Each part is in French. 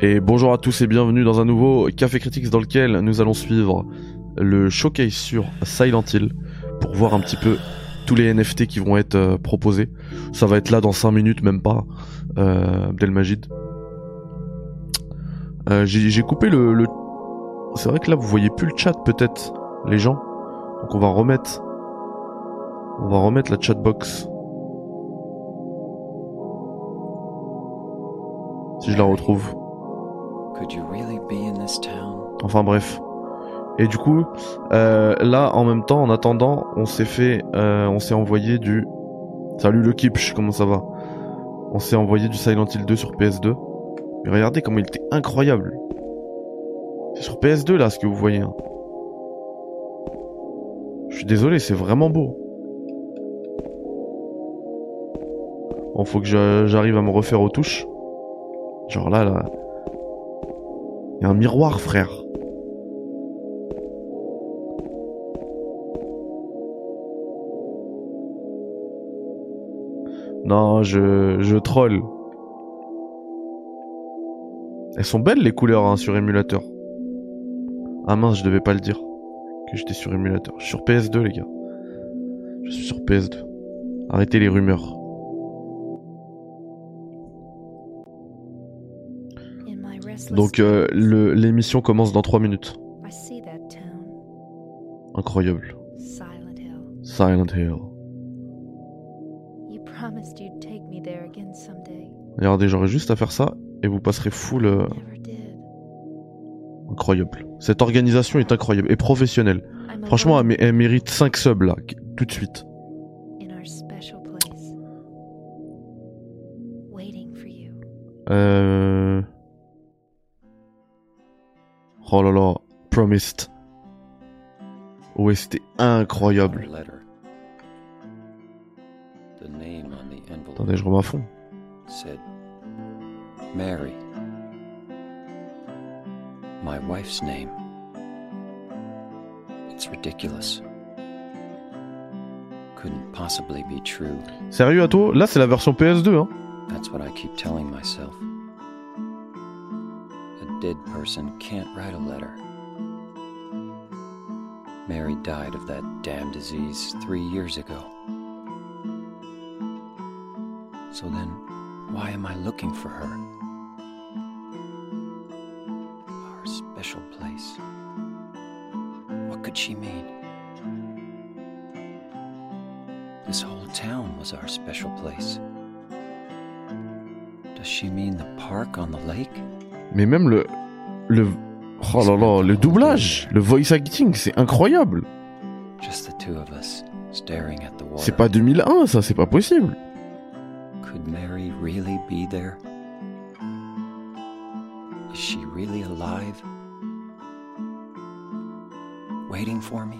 Et bonjour à tous et bienvenue dans un nouveau Café Critics dans lequel nous allons suivre le showcase sur Silent Hill pour voir un petit peu tous les NFT qui vont être euh, proposés. Ça va être là dans 5 minutes, même pas, euh, Abdelmajid. Euh, J'ai coupé le... le... C'est vrai que là vous voyez plus le chat peut-être, les gens. Donc on va remettre... On va remettre la chatbox. Si je la retrouve. Enfin bref. Et du coup, euh, là, en même temps, en attendant, on s'est fait, euh, on s'est envoyé du. Salut le Kipch, comment ça va? On s'est envoyé du Silent Hill 2 sur PS2. Mais regardez comment il était incroyable. C'est sur PS2 là ce que vous voyez. Hein. Je suis désolé, c'est vraiment beau. Bon, faut que j'arrive à me refaire aux touches. Genre là, là. Un miroir, frère. Non, je, je troll. Elles sont belles les couleurs hein, sur émulateur. Ah mince, je devais pas le dire. Que j'étais sur émulateur. Je suis sur PS2 les gars. Je suis sur PS2. Arrêtez les rumeurs. Donc euh, l'émission commence dans 3 minutes. Incroyable. Silent Hill. Regardez, j'aurais juste à faire ça et vous passerez full. Euh, incroyable. Cette organisation est incroyable et professionnelle. Franchement, elle, mérite 5 subs là, tout de suite. Euh... Oh là là, Promised. Ouais, c'était incroyable. Attendez, je remets à fond. Said, Mary. My wife's name. It's ridiculous. Couldn't possibly be true. Sérieux, Ato Là, c'est la version PS2, hein That's what I keep telling myself. Dead person can't write a letter. Mary died of that damn disease three years ago. So then, why am I looking for her? Our special place. What could she mean? This whole town was our special place. Does she mean the park on the lake? Mais même le, le, oh là là, le doublage, le voice acting, c'est incroyable. C'est pas 2001, ça, c'est pas possible. Could Mary really be there? Is she really alive? Waiting for me?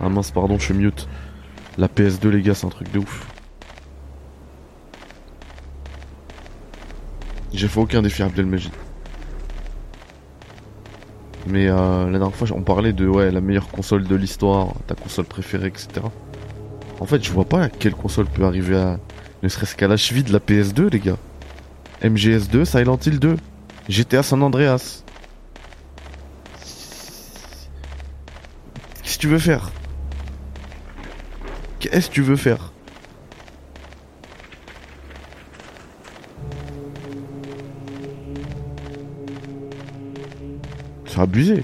Ah mince, pardon, je suis mute. La PS2, les gars, c'est un truc de ouf. J'ai fait aucun défi Abdelmajid. Mais euh, la dernière fois, on parlait de ouais, la meilleure console de l'histoire, ta console préférée, etc. En fait, je vois pas quelle console peut arriver à. Ne serait-ce qu'à la cheville de la PS2, les gars. MGS2, Silent Hill 2, GTA San Andreas. Qu'est-ce que tu veux faire? Qu'est-ce que tu veux faire? C'est abusé.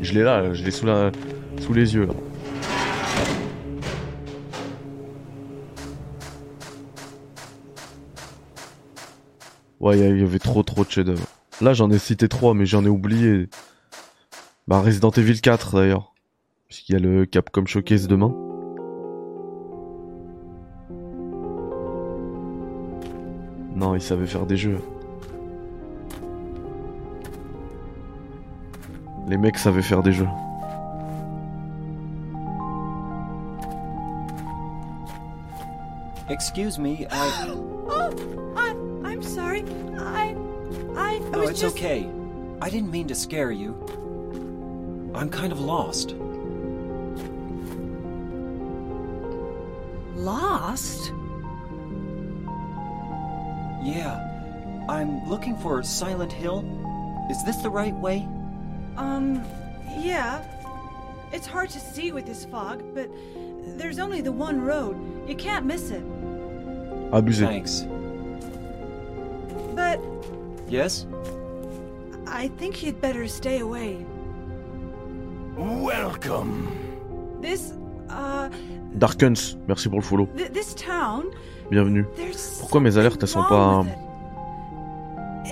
Je l'ai là, je l'ai sous, la... sous les yeux. Là. Ouais, il y avait trop trop de chefs-d'œuvre. Là, j'en ai cité trois, mais j'en ai oublié. Bah, Resident Evil 4 d'ailleurs. Puisqu'il y a le Capcom Showcase demain. Non, il savait faire des jeux. Les mecs savaient faire des jeux. Excuse me, I. Oh, I, I'm sorry. I, I, I No, was it's just. okay. I didn't mean to scare you. I'm kind of lost. Lost? Yeah. I'm looking for Silent Hill. Is this the right way? Um, yeah. It's hard to see with this fog, but there's only the one road. You can't miss it. Abusé. Thanks. But Yes? I think you'd better stay away. Welcome. This, Darkens, merci pour le follow. th- this town, Bienvenue. there's. Pourquoi mes alertes, elles sont pas- wrong with it.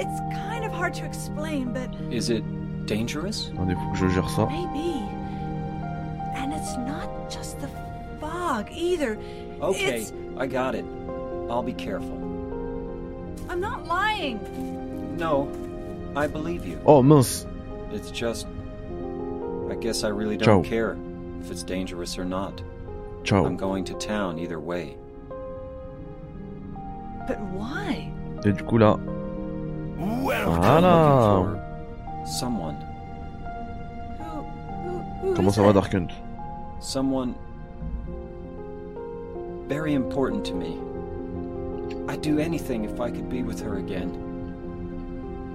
It's kind of hard to explain, but Is it dangerous? Attendez, faut que je gère ça. maybe. And it's not just the fog either. Okay, It's- I got it. I'll be careful. I'm not lying. No, I believe you. Oh mince. It's just. I guess I really Ciao. don't care if it's dangerous or not. Ciao. I'm going to town either way. But why? Et du coup là, voilà. Someone. Who, who, who Comment is ça va it? Darkent Someone very important to me. I'd do anything if I could be with her again.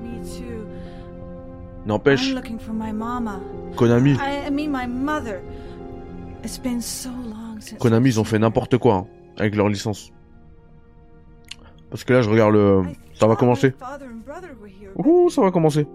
Me too. N'empêche, I'm looking for my mama. Konami, I, I mean my mother. It's been so long since. Konami, ils ont fait n'importe quoi hein, avec leur licence. Parce que là, je regarde le. Ça va commencer. Ouh, ça va commencer.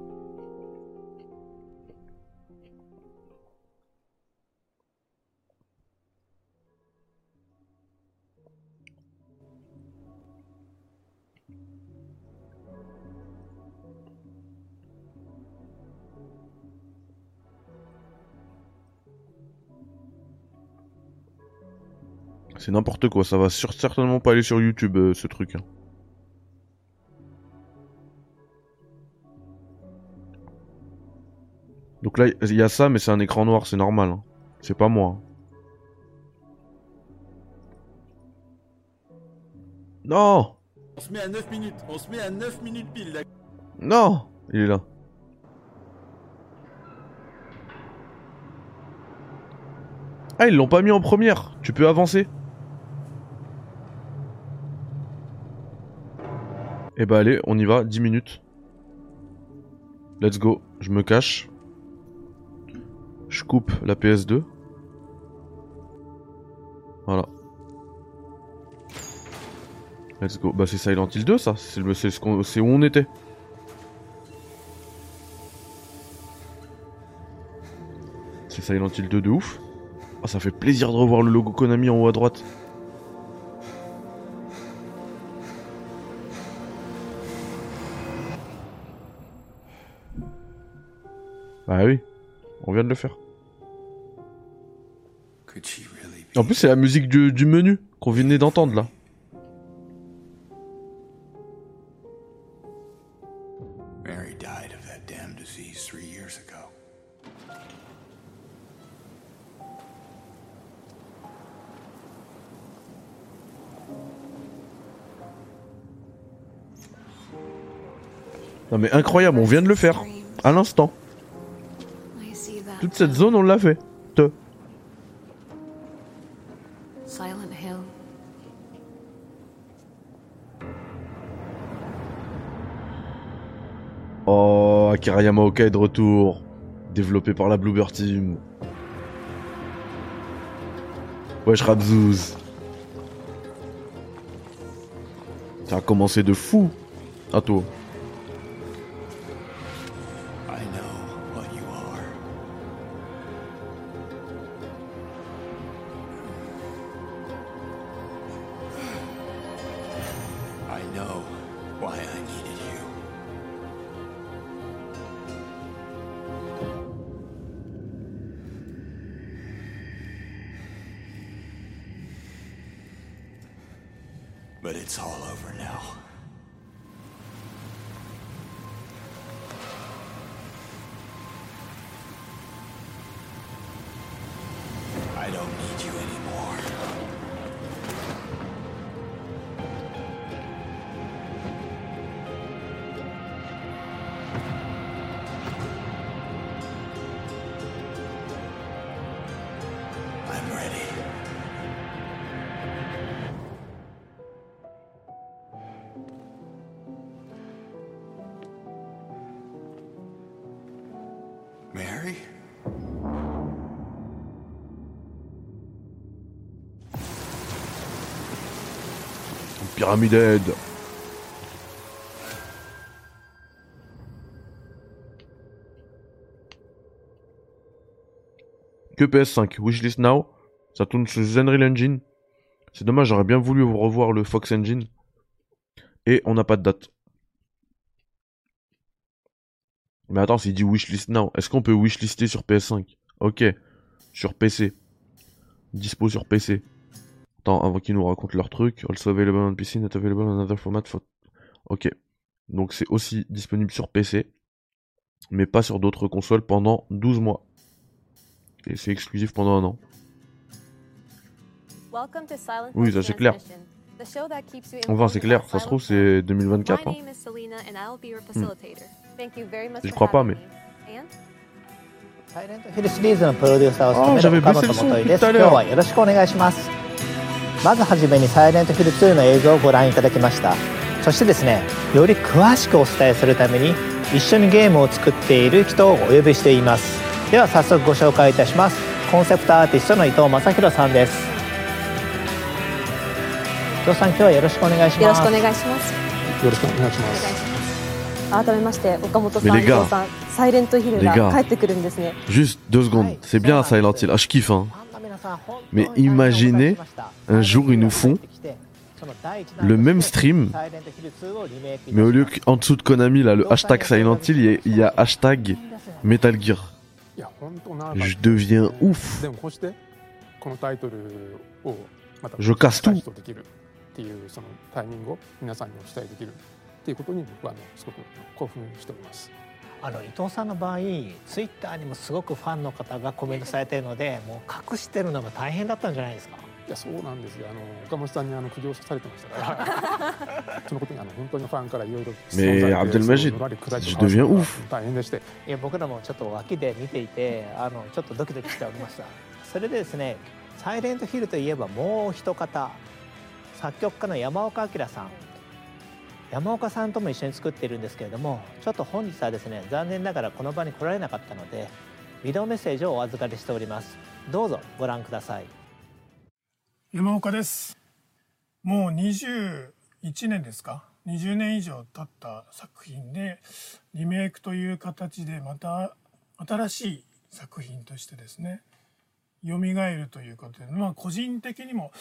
C'est n'importe quoi, ça va sur- certainement pas aller sur YouTube euh, ce truc. hein. Donc là, il y a ça, mais c'est un écran noir, c'est normal. hein. C'est pas moi. hein. Non On se met à 9 minutes. On se met à 9 minutes pile. d'accord? Non Il est là. Ah, ils l'ont pas mis en première. Tu peux avancer. Eh bah allez, on y va, 10 minutes. Let's go. Je me cache. Je coupe la PS2. Voilà. Let's go. Bah c'est Silent Hill 2 ça. C'est où on était. C'est Silent Hill 2 de ouf. Ah, ça fait plaisir de revoir le logo Konami en haut à droite. Bah oui, on vient de le faire. En plus, c'est la musique du, du menu qu'on venait d'entendre là. Non mais incroyable, on vient de le faire, à l'instant. Toute cette zone, on l'a fait. Te. Silent Hill. Oh, Akira Yamaoka est de retour. Développé par la Bluebird Team. Wesh Rabzouz. Ça a commencé de fou. À toi. Pyramid. Que PS5, Wishlist Now? Ça tourne sur Zenreal Engine. C'est dommage, j'aurais bien voulu revoir le Fox Engine. Et on n'a pas de date. Mais attends, s'il dit Wishlist Now, est-ce qu'on peut wishlister sur PS5? Ok. Sur PC. Dispo sur PC. Attends, avant qu'ils nous racontent leur truc. Also available on PC, not available on another format. For... Ok. Donc c'est aussi disponible sur PC, mais pas sur d'autres consoles pendant 12 mois. Et c'est exclusif pendant un an. Oui, ça c'est clair. Enfin, c'est clair, ça se trouve c'est 2024. Hein. Hmm. Je crois pas, mais. J'avais baissé le son. まずはじめにサイレントヒル2の映像をご覧いただきました。そしてですね、より詳しくお伝えするために一緒にゲームを作っている人をお呼びしています。では早速ご紹介いたします。コンセプトアーティストの伊藤正弘さんです。伊藤さん今日はよろしくお願いします。よろしくお願いします。よろしくお願いします。改めまして岡本さん、伊藤さん、サイレントヒルが帰ってくるんですね。Juste deux secondes. C'est bien Silent Hill. Ah, je kiffe, hein. Mais imaginez, un jour, ils nous font le même stream, mais au lieu qu'en dessous de Konami, là, le hashtag Silent Hill, il y, a, il y a hashtag Metal Gear. Je deviens ouf. Je casse tout. あの伊藤さんの場合ツイッターにもすごくファンの方がコメントされているのでもう隠してるのが大変だったんじゃないですか？いやそうなんですよ。あの岡本さんにあの苦情されてましたから、そのことにあの本当にファンからいろいろ.大変でして、いや僕らもちょっと脇で見ていてあのちょっとドキドキしておりました。それでですね「サイレントヒル」といえばもう一方作曲家の山岡明さん山岡さんとも一緒に作っているんですけれどもちょっと本日はですね残念ながらこの場に来られなかったのでビデオメッセージをお預かりしております。どうぞご覧ください。山岡です。もう21年ですか？20年以上経った作品でリメイクという形でまた新しい作品としてですね蘇るということでまあ個人的にも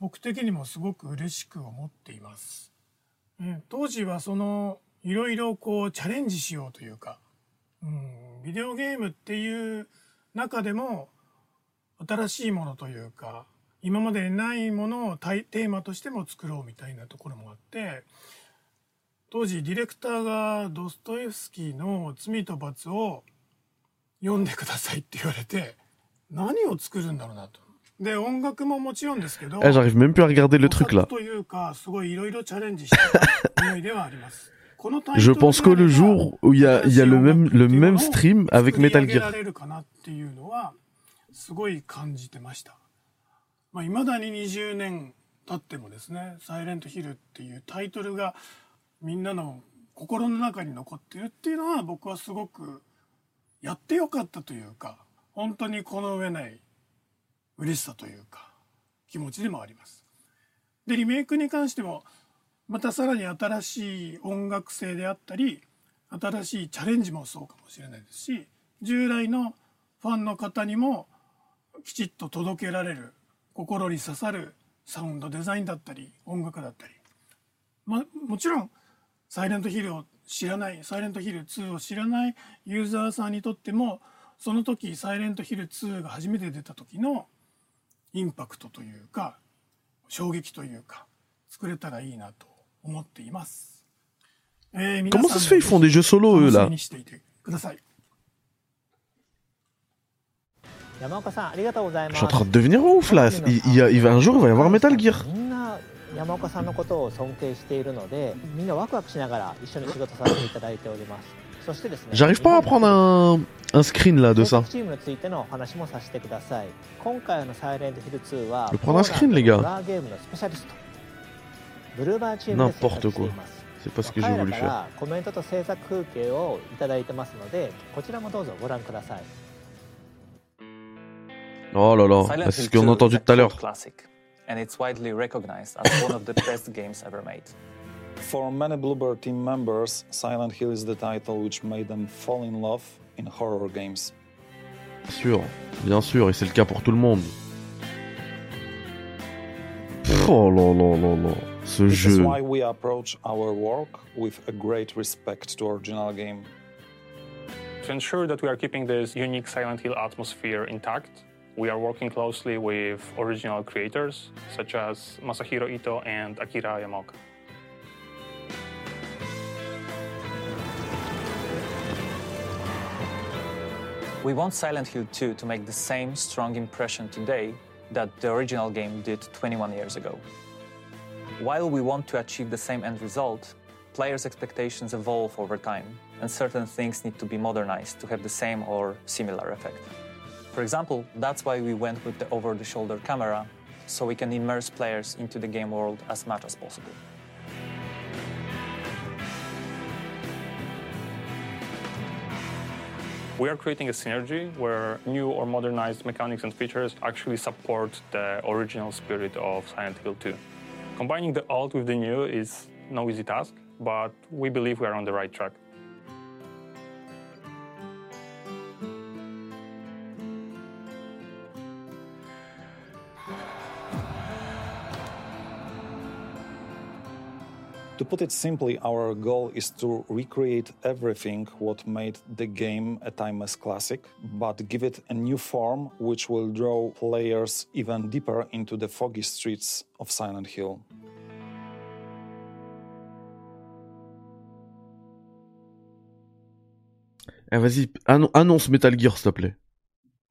僕的にもすごく嬉しく思っています。うん、当時はそのいろいろこうチャレンジしようというか、うん、ビデオゲームっていう中でも新しいものというか今までないものをテーマとしても作ろうみたいなところもあって当時ディレクターがドストエフスキーの「罪と罰」を読んでくださいって言われて何を作るんだろうなと。Ah, j'arrive même plus à regarder le truc là. Je pense que le jour où il y a, y a le, même, le même stream avec Metal Gear. まあ、未だに20年経ってもですね「サイレントヒル」っていうタイトルがみんなの心の中に残ってるっていうのは僕はすごくやってよかったというか本当にこの上ない嬉しさというか気持ちでもあります。でリメイクに関してもまたさらに新しい音楽性であったり新しいチャレンジもそうかもしれないですし従来のファンの方にもきちっと届けられる心に刺さるサウンドデザインだったり音楽だったり、ま、もちろん「サイレントヒル」を知らない「サイレントヒル2」を知らないユーザーさんにとってもその時「サイレントヒル2」が初めて出た時のインパクトというか衝撃というか作れたらいいなと思っています。えー Comment ça se fait? Ils font des jeux solo, eux, 楽していてください。山岡さんありがとうござい Je ま suis en す train de devenir ouf là. Il, il y a, il va un jour, il va y avoir Metal Gear. みんな山岡さんのことを尊敬しているのでみんなワクワクしながら一緒に仕事させていただいております J'arrive pas à prendre un, un screen là de ça. Je vais prendre un screen les gars. N'importe quoi. C'est pas ce que j'ai voulu faire. Oh là là, c'est ce qu'on a entendu tout à l'heure. Cult classic, and it's widely recognized as one of the best games ever made. For many Bluebird team members, Silent Hill is the title which made them fall in love in horror games. Bien sûr, bien sûr, et c'est le cas pour tout le monde. Pff, Oh là là là là, ce This is jeu. why we approach our work with a great respect to original game. To ensure that we are keeping this unique Silent Hill atmosphere intact, we are working closely with original creators such as Masahiro Ito and Akira Yamaoka. We want Silent Hill 2 to make the same strong impression today that the original game did 21 years ago. While we want to achieve the same end result, players' expectations evolve over time, and certain things need to be modernized to have the same or similar effect. For example, that's why we went with the over the shoulder camera, so we can immerse players into the game world as much as possible. We are creating a synergy where new or modernized mechanics and features actually support the original spirit of Silent Hill 2. Combining the old with the new is no easy task, but we believe we are on the right track. To put it simply, our goal is to recreate everything what made the game a timeless classic, but give it a new form which will draw players even deeper into the foggy streets of Silent Hill. Eh, vas-y, annon- annonce Metal Gear, s'il te plaît.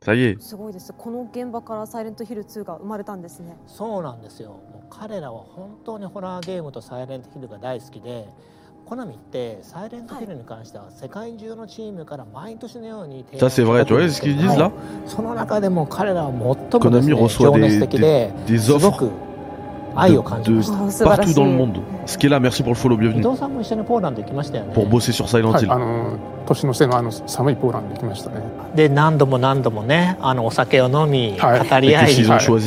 Ça y est. すごいです。この現場から「サイレントヒル2」が生まれたんですね。そうなんですよ。もう彼らは本当にホラーゲームとサイレントヒルが大好きでコナミってサイレントヒルに関しては世界中のチームから毎年のように提 Ça, c'est vrai, tu vois ce qu'ils disent là その中でも彼らは最もです、Konami ね、reçoit 情熱 des, 的で des, des すご offres く愛を感じました partout dans le monde. Ce qui est là, merci pour le follow, 伊.藤さんも一緒にポーランド行きましたよね Pour bosser sur Silent はい、Hill. あの年の瀬のあの寒いポーランド行きましたね。で何度も何度もねあのお酒を飲み、はい語り合い euh, そう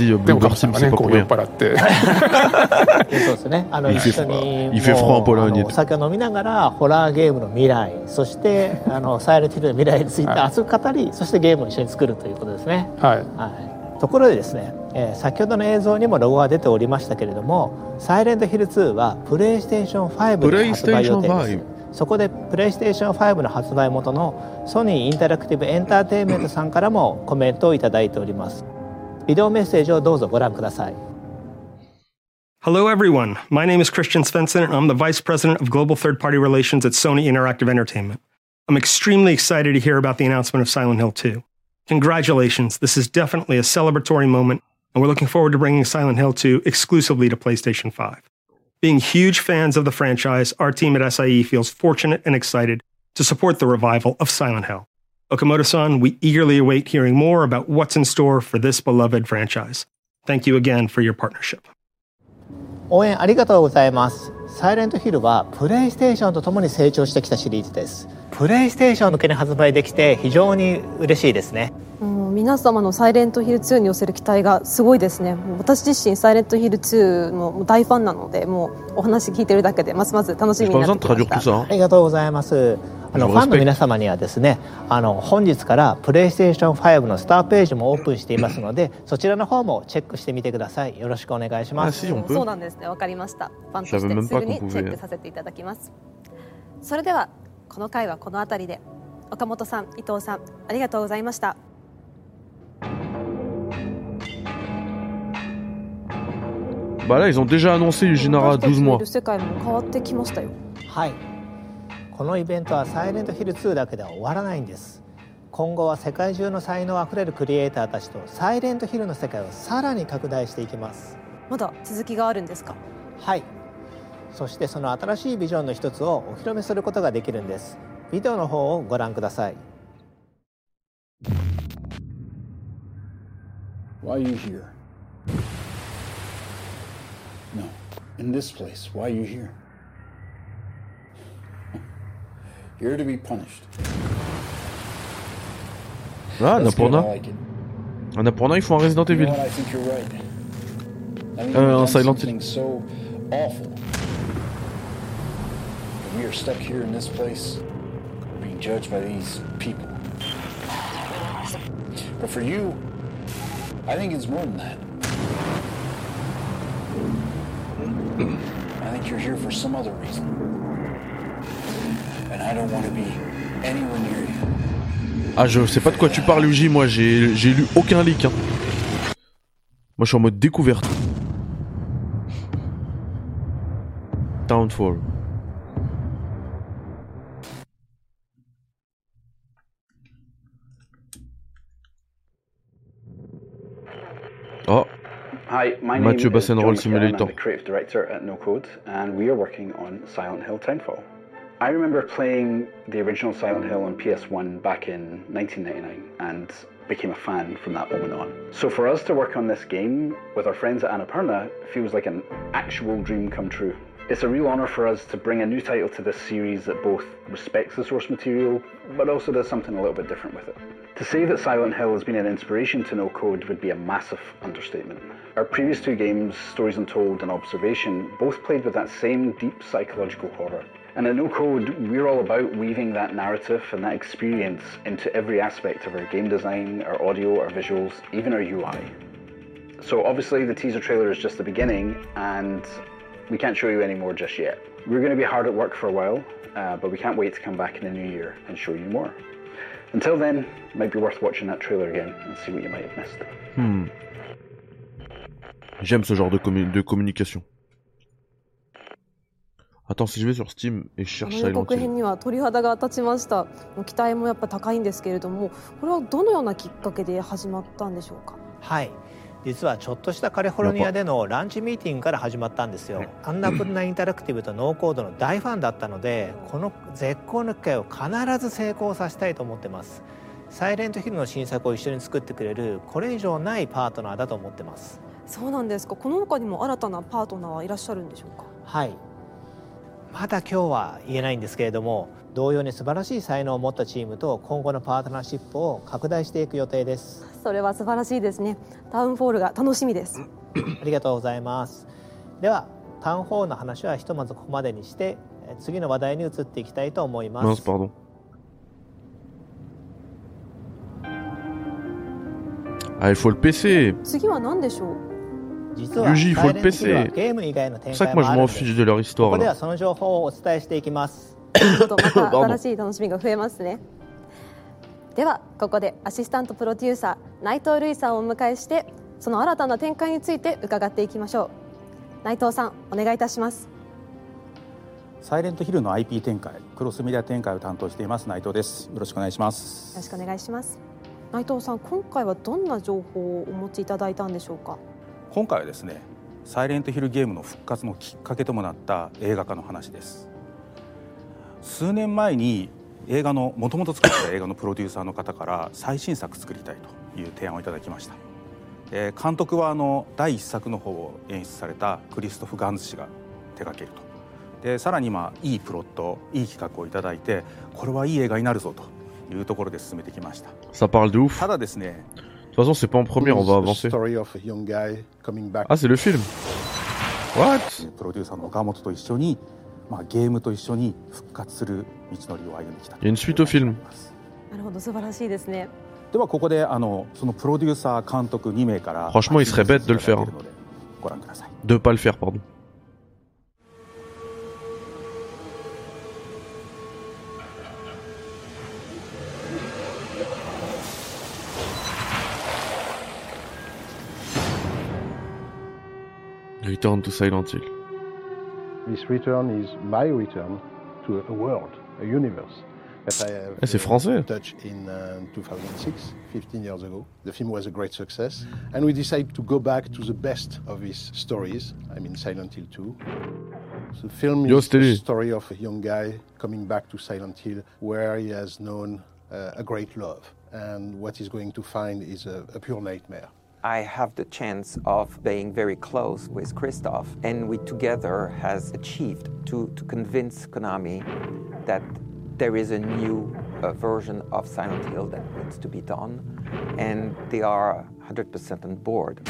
ですね。あの一緒に il fait froid en もう Pologne あのお酒を飲みながらホラーゲームの未来、そして あのサイレントヒルの未来についてはい熱く語り、そしてゲームを一緒に作るということですね。はいはい。ところでですね、えー先ほどの映像にもロゴが出ておりましたけれども、サイレントヒル2はプレイステーション5で発売予定 PlayStation 5です。そこでプレイステーション5の発売元のソニーインタラクティブエンターテインメントさんからもコメントをいただいております。ビデオメッセージをどうぞご覧ください。Hello, everyone. My name is Christian Svensson, and I'm the Vice President of Global Third Party Relations at Sony Interactive Entertainment. I'm extremely excited to hear about the announcement of Silent Hill 2. Congratulations. This is definitely a celebratory moment, and we're looking forward to bringing Silent Hill 2 exclusively to PlayStation 5. Being huge fans of the franchise, our team at SIE feels fortunate and excited to support the revival of Silent Hill. Okamoto san, we eagerly await hearing more about what's in store for this beloved franchise. Thank you again for your partnership. 応援ありがとうございますサイレントヒルはプレイステーションとともに成長してきたシリーズです プレイステーション向けに発売できて非常に嬉しいですね。もう皆様のサイレントヒル2に寄せる期待がすごいですね。私自身サイレントヒル2の大ファンなのでもうお話聞いてるだけでますます楽しみになってきました。ありがとうございますあのファンの皆様にはです。ねあの本日からプレイステーション5のスターページもオープンしていますのでそちらの方もチェックしてみてください。よろしくお願いします。そうなんですね。わかりました。ファンとしてすぐにチェックさせていただきます。それではこの回はこの辺りで。岡本さん伊藤さんありがとうございました。Bah là, ils ont déjà annoncé Yujinara 12 mois. 世界も変わってきましたよはいこのイベントはサイレントヒル2だけでは終わらないんです。今後は世界中の才能あふれるクリエイターたちとサイレントヒルの世界をさらに拡大していきます。まだ続きがあるんですか？はいそしてその新しいビジョンの一つをお披露目することができるんですビデオの方をご覧ください Why are you here? No, in this place. Why are you here? Here to be punished. Ah, Annapurna. Annapurna, ils font un Resident Evil. you're Euh, un Silent. And we are stuck here in this place, being judged by these people. But for you, I think it's more than that. I think you're here for some other reason. And I don't want to be anywhere near you. Ah, je sais pas de quoi tu parles, Uji. Moi, j'ai lu aucun leak. Hein. Moi, je suis en mode découverte. Downfall. Hi, my Mathieu name is John. Simulator. I'm the creative director at No Code, and we are working on Silent Hill Townfall. I remember playing the original Silent Hill on PS1 back in 1999 and became a fan from that moment on. So for us to work on this game with our friends at Annapurna feels like an actual dream come true. It's a real honour for us to bring a new title to this series that both respects the source material but also does something a little bit different with it. To say that Silent Hill has been an inspiration to No Code would be a massive understatement. Our previous two games, Stories Untold and Observation, both played with that same deep psychological horror. And at No Code, we're all about weaving that narrative and that experience into every aspect of our game design, our audio, our visuals, even our UI. So obviously the teaser trailer is just the beginning and we can't show you any more just yet. We're going to be hard at work for a while, uh, but we can't wait to come back in the new year and show you more. Until then, it might be worth watching that trailer again and see what you might have missed. hmm. J'aime ce genre de, commu- de communication. Attends, si je vais sur Steam et je あ cherche Silent 告 Hill. 編には鳥肌が立ちました。期待もやっぱ高いんですけれどもこれはどのようなきっかけで始まったんでしょうか？はい。実はちょっとしたカリフォルニアでのランチミーティングから始まったんですよ。アンナプルナインタラクティブとノーコードの大ファンだったのでこの絶好の機会を必ず成功させたいと思ってます。サイレントヒルの新作を一緒に作ってくれるこれ以上ないパートナーだと思ってますそうなんですか。この他にも新たなパートナーはいらっしゃるんでしょうか。はい。まだ今日は言えないんですけれども同様に素晴らしい才能を持ったチームと今後のパートナーシップを拡大していく予定です。それは素晴らしいですね。タウンフォールが楽しみです。ありがとうございます。ではタウンホールの話はひとまずここまでにしてえー次の話題に移っていきたいと思います. Ah, il faut le PC. Yuji, il サ faut イ le PC. ゲーム以外の C'est 展 pour ça 開 que moi も je あ m'en fiche de leur こ histoire là. はその情報をお伝えしていきますなるほどまた Pardon 新しい楽しみが増えますねではここでアシスタントプロデューサー内藤瑠衣さんをお迎えしてその新たな展開について伺っていきましょう内藤さんお願いいたしますサイレントヒルの IP 展開、クロスメディア展開を担当しています内藤です。よろしくお願いします。よろしくお願いします内藤さん今回はどんな情報をお持ちいただいたんでしょうか？今回はですね、サイレントヒルゲームの復活のきっかけともなった映画化の話です。数年前に映画のもともと作った映画のプロデューサーの方から最新作作りたいという提案をいただきました。えー監督はあの第一作の方を演出されたクリストフ・ガンズ氏が手掛けると。でさらに今いいプロットいい企画をいただいてこれはいい映画になるぞというところで進めてきました.ただですね toute façon, c'est pas en première, on va The avancer. story of a young guy coming back. Ah, c'est le film. What プロデューサーの岡本と一緒に、まあ、ゲームと一緒に復活する道のりを歩んできた Il y a une suite au film. なるほど素晴らしいですねではここであのそのプロデューサー監督2名から Franchement, il serait bête de le faire. hein. ご覧ください De pas le faire, pardon. Return to Silent Hill. This return is my return to a world, a universe. That I have Eh, c'est français. touched in uh, 2006, 15 years ago. The film was a great success, and we decided to go back to the best of his stories. I mean, Silent Hill 2. The film Yo, is the story of a young guy coming back to Silent Hill, where he has known uh, a great love, and what he's going to find is a, a pure nightmare. I have the chance of being very close with Christoph, and we together has achieved to, to convince Konami that there is a new uh, version of Silent Hill that needs to be done, and they are 100% on board.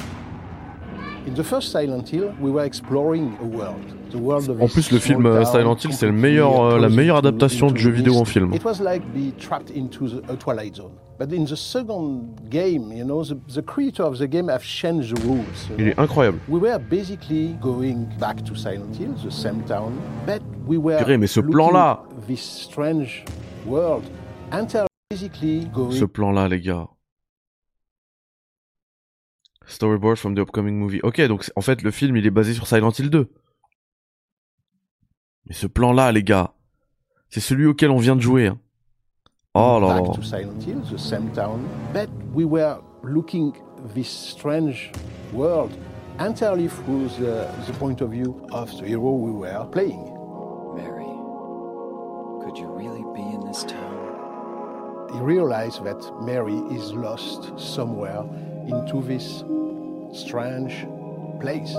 En plus, le film euh, Silent Hill, c'est meilleur, euh, la meilleure adaptation de jeu vidéo en film. It was like be trapped into the, a twilight zone. But in the second game, you know, the, the creator of the game have changed the rules. you Il est incroyable. We were basically going back to Silent Hill, the same town, but we were Purée, mais ce plan-là. Ce plan-là, les gars. Storyboard from the upcoming movie. Ok, donc en fait, le film, il est basé sur Silent Hill 2. Mais ce plan-là, les gars, c'est celui auquel on vient de jouer. hein. Oh là là. Silent Hill, the same town, but we were looking this strange world entirely through the, the point of view of the hero we were playing. Mary, could you really be in this town? He realized that Mary is lost somewhere into this strange place.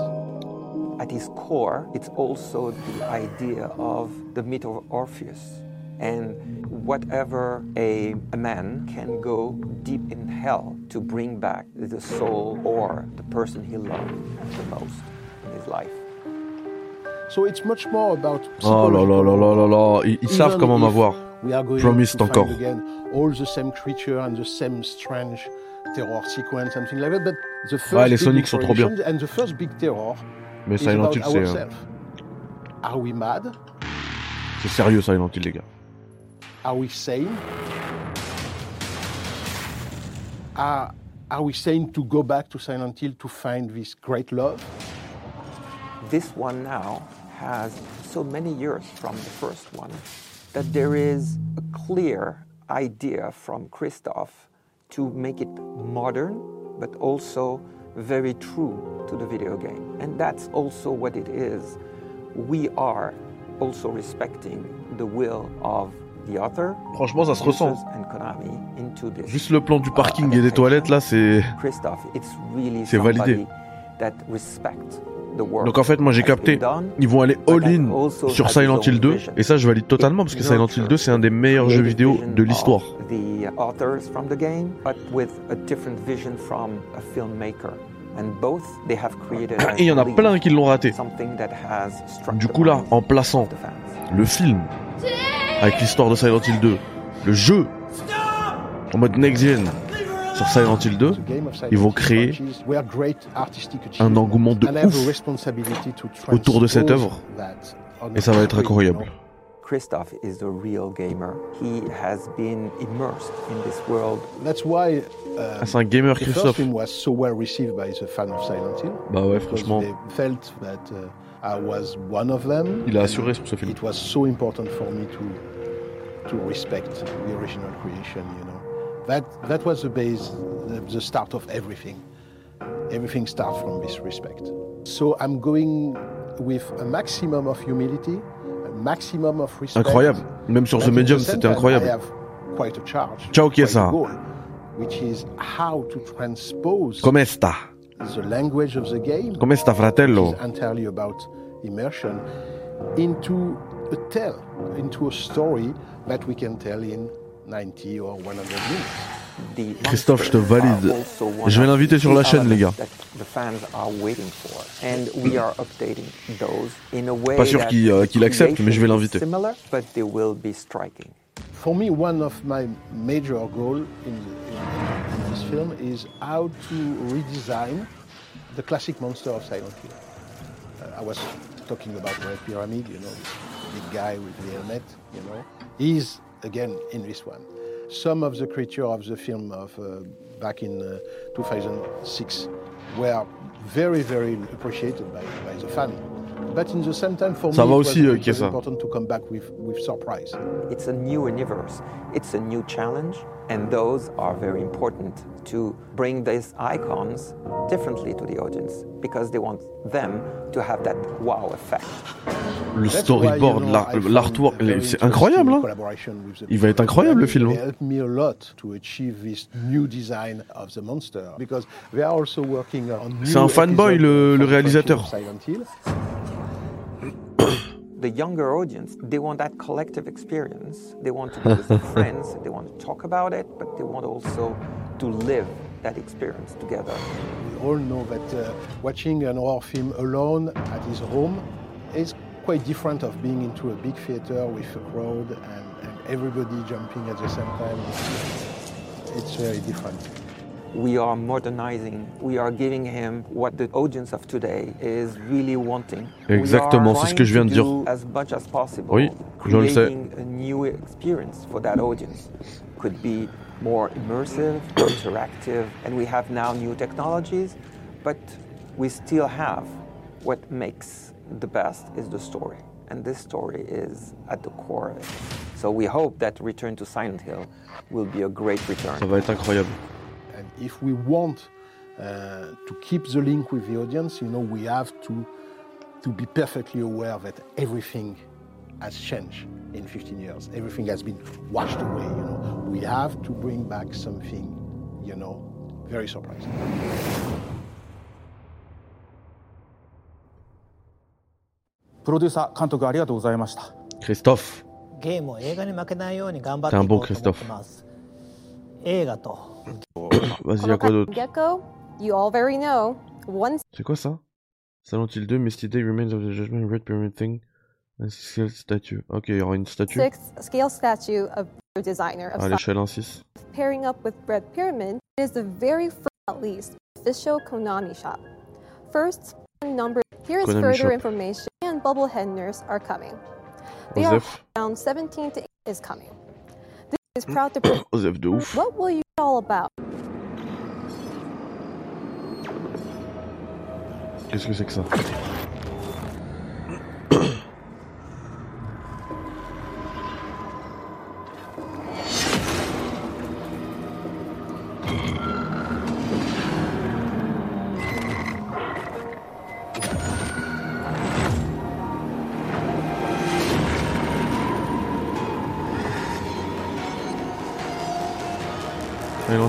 At its core, it's also the idea of the myth of Orpheus. And whatever a, a man can go deep in hell to bring back the soul or the person he loved the most in his life. So it's much more about Oh là là là là là là. Ils, ils savent Even comment m'avoir. We are going Promised to find encore. again all the same creature and the same strange terror sequence, something like that. But the first Ouais, les Sonic sont trop bien. inspiration And the first big terror Mais is Silent Hill, c'est, euh, ourselves. Are we mad? C'est sérieux, Silent Hill, les gars. Are we sane? Are, are we sane to go back to Silent Hill to find this great love? This one now has so many years from the first one that there is a clear idea from Christoph to make it modern, but also very true to the video game. And that's also what it is. We are also respecting the will of the author. Franchement, ça se ressent. producers And Konami into this. Juste le plan du uh, parking uh, et des toilettes, là, c'est... It's really C'est validé. that work Donc en fait, moi j'ai capté, ils vont aller all-in sur Silent Hill 2, et ça je valide totalement, parce que Silent Hill 2 c'est un des meilleurs jeux vidéo de l'histoire. Et il y en a plein qui l'ont raté. Du coup là, en plaçant le film avec l'histoire de Silent Hill 2, le jeu en mode next gen sur Silent Hill 2, ils vont créer un engouement de a ouf autour de cette œuvre, et ça va être incroyable. Christoph is the real gamer. He has been immersed in this world. That's why um, Ah, c'est un gamer, the first Christophe. film was so well received by the fans of Silent Hill. Bah ouais, franchement. They felt that uh, I was one of them. Il a assuré sur ce film. It was so important for me to to respect the original creation. You know, that that was the base, the, the start of everything. Everything starts from this respect. So I'm going with a maximum of humility, a maximum of respect. Incroyable. Même sur But The at Medium, the same c'était incroyable. I have quite a charge. Ciao, quite a goal, Which is how to transpose Come sta? the language of the game. Come sta, fratello? Which is entirely about immersion into a tell, into a story that we can tell in 90 or 100 minutes. Christophe, je te valide. Je vais l'inviter sur la chaîne, les gars. That the fans are waiting for, and we are updating those in a way Pas sûr qu'il, euh, qu'il accepte, mais je vais l'inviter. Similar, but they will be striking. For me, one of my major goals in, in, in this film is how to redesign the classic monster of Silent Hill. Uh, I was talking about Red Pyramid, you know, this big guy with the helmet, you know. He's, again, in this one. Some of the creatures of the film of uh, back in uh, 2006 were very, very appreciated by, by the fan. But in the same time, for Ça me, va it was, aussi, euh, it was Chiesa. important to come back with, with surprise. It's a new universe, it's a new challenge, and those are very important to bring these icons differently to the audience because they want them to have that wow effect. Le storyboard, l'ar- l'artwork, c'est incroyable. Hein Il va être incroyable le film. They hein. helped me a lot to achieve this new design of the monster because they are also working on. C'est new un fanboy, le- le the réalisateur. franchise of Silent Hill. The younger audience, they want that collective experience. They want to be with their friends, they want to talk about it, but they want also to live that experience together. We all know that uh, watching an horror film alone at his home is quite different of being into a big theater with a crowd and, and everybody jumping at the same time. It's very different. We are modernizing, we are giving him what the audience of today is really wanting. Exactement, c'est ce que je viens de dire. We are trying to do As much as possible. Oui, je le sais. creating a new experience for that audience. Could be more immersive, interactive, and we have now new technologies, but we still have what makes the best is the story. And this story is at the core of it. So we hope that Return to Silent Hill will be a great return. Ça va être incroyable if we want uh, to keep the link with the audience, you know, we have to, to be perfectly aware that everything has changed in 15 years. Everything has been washed away, you know. We have to bring back something, you know, very surprising. Christophe. 映画と Vas-y, y a quoi d'autre Gecko, you all very know. One C'est quoi ça Silent Hill 2, Misty Day, Remains of the Judgment, Red Pyramid Thing, and Scale Statue. Ok, il y aura une statue six scale statue of the designer of à l'échelle 1-6. pairing up with Red Pyramid is the very first, at least, official Konami shop. First, number. Here is Konami further shop. information, and Bubblehead Nurse are coming. They Osef. are around 17 to 8 is coming. Is proud to. present- Osef de. What will you all about? Qu'est-ce que c'est que ça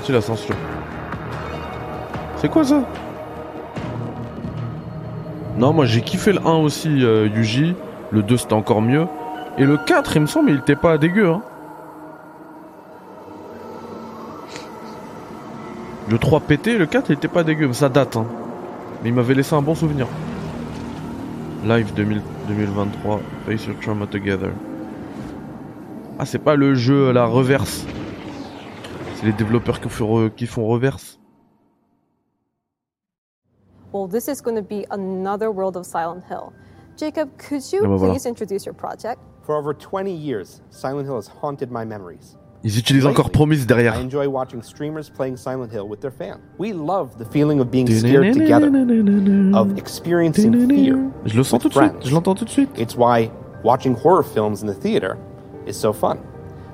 Silent Hill Ascension. C'est quoi ça Non, moi j'ai kiffé le 1 aussi, euh, Yuji. Le 2 c'était encore mieux. Et le 4, il me semble, il était pas dégueu. Hein. Le 3 pété, le 4 il était pas dégueu, mais ça date. Hein. Mais il m'avait laissé un bon souvenir. Live 2000 2023, Face Your Trauma Together. Ah, c'est pas le jeu, la reverse. C'est les développeurs qui font, qui font reverse. Well, this is going to be another world of Silent Hill. Jacob, could you Ah bah voilà. please introduce your project? For over 20 years, Silent Hill has haunted my memories. Ils utilisent encore Promise derrière. I enjoy watching streamers playing Silent Hill with their fans. We love the feeling of being scared together, of experiencing fear. Je le sens tout de suite, je l'entends tout de suite. It's why watching horror films in the theater is so fun.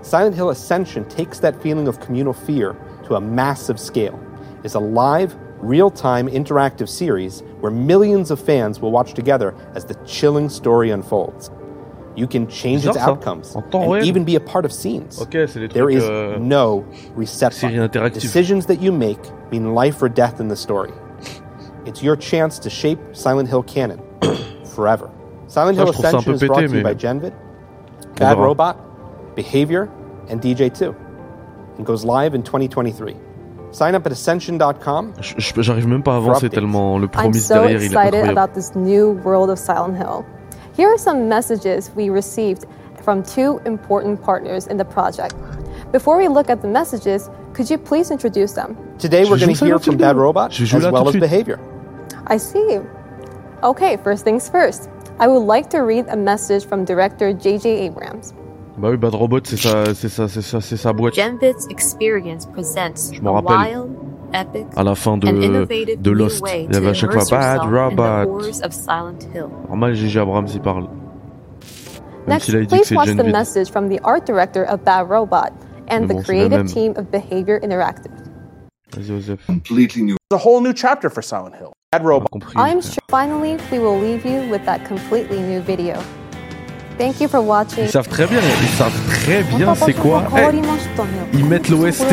Silent Hill Ascension takes that feeling of communal fear to a massive scale. It's a live, real time interactive series where millions of fans will watch together as the chilling story unfolds. You can change its outcomes and even be a part of scenes. Ok, c'est trucs. is euh, no reset button. interactive. Decisions that you make mean life or death in the story. It's your chance to shape Silent Hill canon forever. Silent Ça, Hill je trouve ça un Ascension is brought pété, to you mais- by Genvid, On Bad. Robot, Behavior, and DJ2. and goes live in 2023. Sign up at ascension.com. Je- je- J'arrive même pas à avancer tellement le I'm promise so derrière il est excited about this new world of Silent Hill. Here are some messages we received from two important partners in the project. Before we look at the messages, could you please introduce them? Today we're going to hear from Hill Bad. Robot as well as. Behavior. I see. Okay, first things first. I would like to read a message from director J.J. Abrams. Bah oui, Bad Robot, c'est sa, c'est sa, c'est sa, c'est sa boîte. Genvid's experience presents Je m'en rappelle. wild, epic, À la fin de, de Lost, way il y avait à chaque fois Bad the Robot. Normal, Gigi Abrams y parle. Même Next, a dit please c'est watch the message from the art director of Bad Robot and the bon, c'est la creative team of Behavior Interactive. Completely new. It's a whole new chapter for Silent Hill. Bad Robot. I'm sure finally we will leave you with that completely new video. Thank you for watching. Ils savent très bien, ils savent très bien c'est quoi. Hey, ils mettent l'OST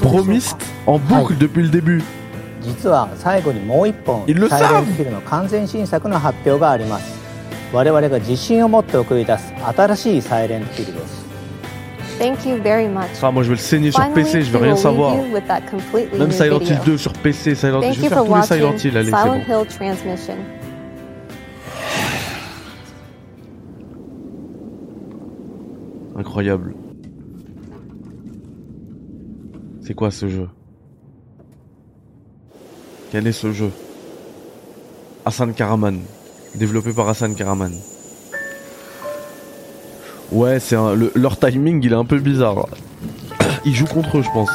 Promist en boucle ah depuis le début. Ils le savent. Thank you very much. Ah, moi je vais le saigner sur PC, je veux rien savoir. Même Silent Hill 2 sur PC, Silent Hill, je vais faire tous les Silent Hill, allez, c'est bon. C'est quoi ce jeu? Quel est ce jeu? Hassan Karaman. Développé par Hassan Karaman. Ouais, c'est un- le- leur timing, il est un peu bizarre. Ils jouent contre eux, je pense.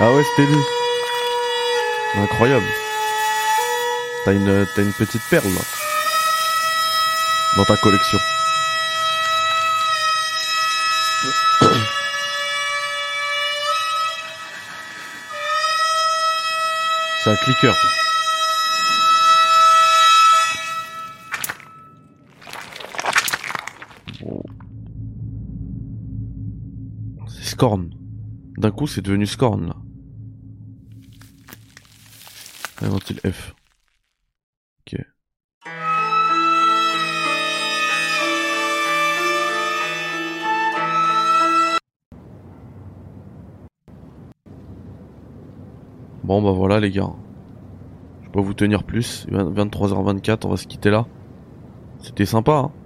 Ah ouais, c'était lui. Incroyable. T'as une, t'as une petite perle. Dans ta collection. C'est un clicker. Scorn. D'un coup, c'est devenu Scorn là. Invente-t-il F Ok. Bon bah voilà les gars. Je pas vous tenir plus. 23h24, on va se quitter là. C'était sympa. Hein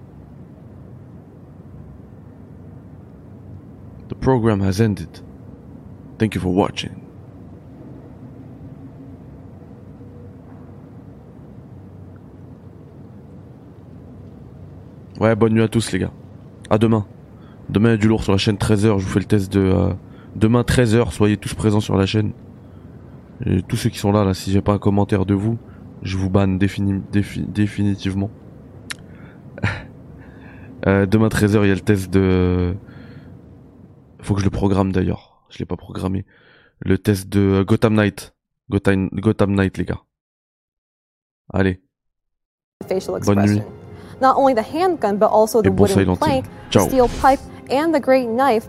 program has ended. Thank you for watching. Ouais, bonne nuit à tous les gars. À demain. Demain il y a du lourd sur la chaîne 13h, je vous fais le test de euh, demain 13h, soyez tous présents sur la chaîne. Et tous ceux qui sont là là, si j'ai pas un commentaire de vous, je vous banne défini- défi- définitivement. Euh, demain 13h, il y a le test de faut que je le programme d'ailleurs. Je l'ai pas programmé. Le test de euh, Gotham Knight. Gotham, Gotham Knight les gars. Allez. Bonne nuit. Not only the handgun, but also the Et bon wooden plank, Ciao. steel pipe, and the great knife.